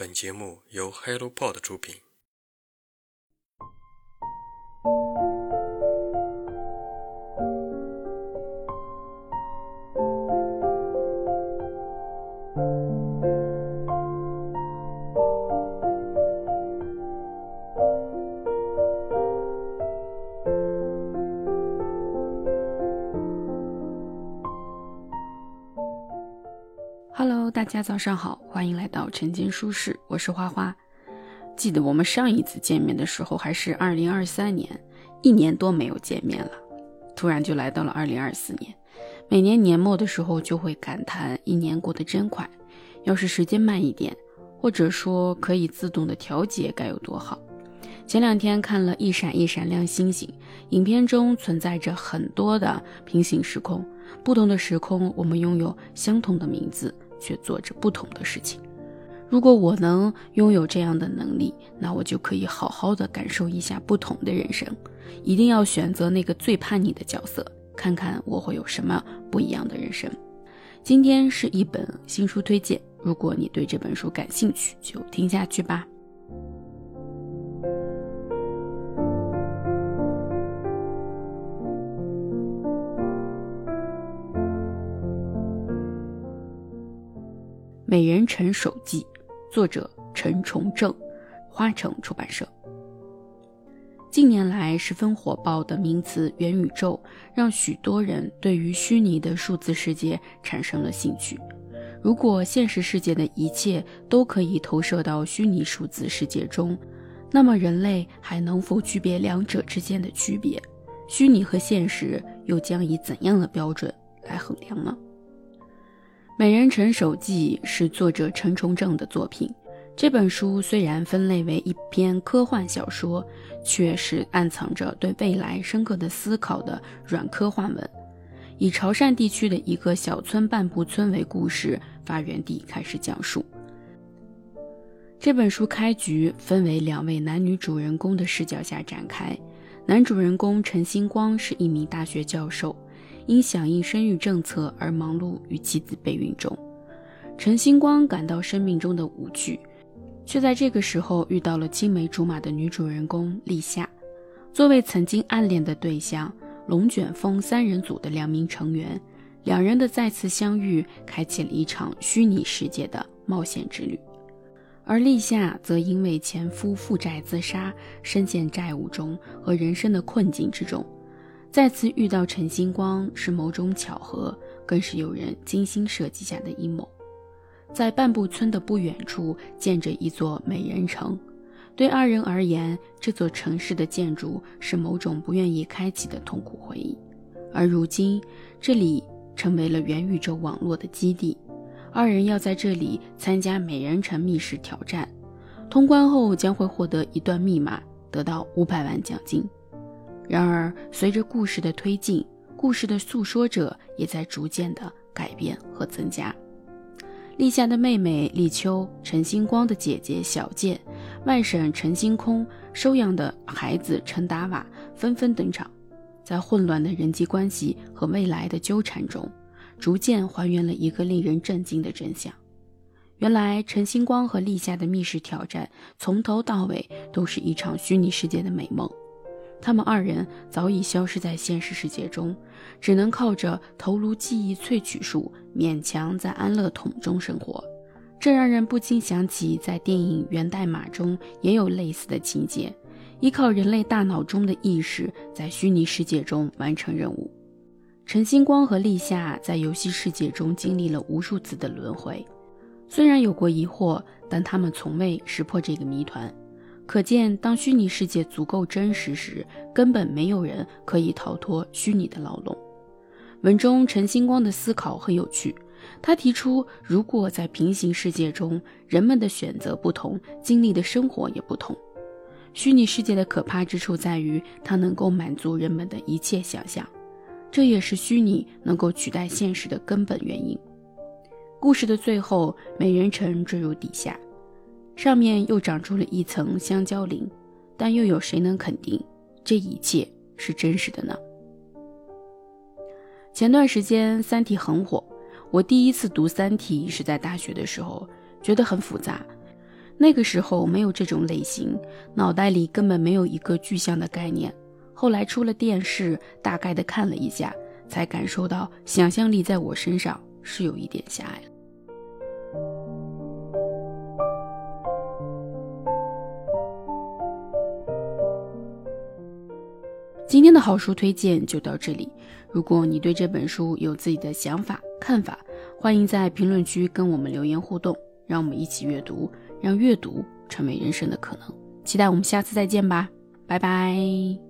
本节目由 HelloPod 出品。Hello，大家早上好，欢迎来到晨间书室，我是花花。记得我们上一次见面的时候还是二零二三年，一年多没有见面了，突然就来到了二零二四年。每年年末的时候就会感叹一年过得真快，要是时间慢一点，或者说可以自动的调节该有多好。前两天看了一闪一闪亮星星，影片中存在着很多的平行时空，不同的时空我们拥有相同的名字，却做着不同的事情。如果我能拥有这样的能力，那我就可以好好的感受一下不同的人生。一定要选择那个最叛逆的角色，看看我会有什么不一样的人生。今天是一本新书推荐，如果你对这本书感兴趣，就听下去吧。《美人陈手记》，作者陈崇正，花城出版社。近年来十分火爆的名词“元宇宙”，让许多人对于虚拟的数字世界产生了兴趣。如果现实世界的一切都可以投射到虚拟数字世界中，那么人类还能否区别两者之间的区别？虚拟和现实又将以怎样的标准来衡量呢？《美人陈手记》是作者陈崇正的作品。这本书虽然分类为一篇科幻小说，却是暗藏着对未来深刻的思考的软科幻文。以潮汕地区的一个小村半步村为故事发源地开始讲述。这本书开局分为两位男女主人公的视角下展开。男主人公陈星光是一名大学教授。因响应生育政策而忙碌与妻子备孕中，陈星光感到生命中的无趣，却在这个时候遇到了青梅竹马的女主人公立夏。作为曾经暗恋的对象，龙卷风三人组的两名成员，两人的再次相遇，开启了一场虚拟世界的冒险之旅。而立夏则因为前夫负债自杀，深陷债务中和人生的困境之中。再次遇到陈星光是某种巧合，更是有人精心设计下的阴谋。在半步村的不远处建着一座美人城，对二人而言，这座城市的建筑是某种不愿意开启的痛苦回忆。而如今，这里成为了元宇宙网络的基地，二人要在这里参加美人城密室挑战，通关后将会获得一段密码，得到五百万奖金。然而，随着故事的推进，故事的诉说者也在逐渐的改变和增加。立夏的妹妹立秋、陈星光的姐姐小健、外甥陈星空收养的孩子陈达瓦纷纷登场，在混乱的人际关系和未来的纠缠中，逐渐还原了一个令人震惊的真相：原来陈星光和立夏的密室挑战从头到尾都是一场虚拟世界的美梦。他们二人早已消失在现实世界中，只能靠着头颅记忆萃取术勉强在安乐桶中生活。这让人不禁想起，在电影《源代码》中也有类似的情节，依靠人类大脑中的意识，在虚拟世界中完成任务。陈星光和立夏在游戏世界中经历了无数次的轮回，虽然有过疑惑，但他们从未识破这个谜团。可见，当虚拟世界足够真实时，根本没有人可以逃脱虚拟的牢笼。文中陈星光的思考很有趣，他提出，如果在平行世界中，人们的选择不同，经历的生活也不同。虚拟世界的可怕之处在于，它能够满足人们的一切想象，这也是虚拟能够取代现实的根本原因。故事的最后，美人城坠入地下。上面又长出了一层香蕉林，但又有谁能肯定这一切是真实的呢？前段时间《三体》很火，我第一次读《三体》是在大学的时候，觉得很复杂。那个时候没有这种类型，脑袋里根本没有一个具象的概念。后来出了电视，大概的看了一下，才感受到想象力在我身上是有一点狭隘了。今天的好书推荐就到这里。如果你对这本书有自己的想法、看法，欢迎在评论区跟我们留言互动，让我们一起阅读，让阅读成为人生的可能。期待我们下次再见吧，拜拜。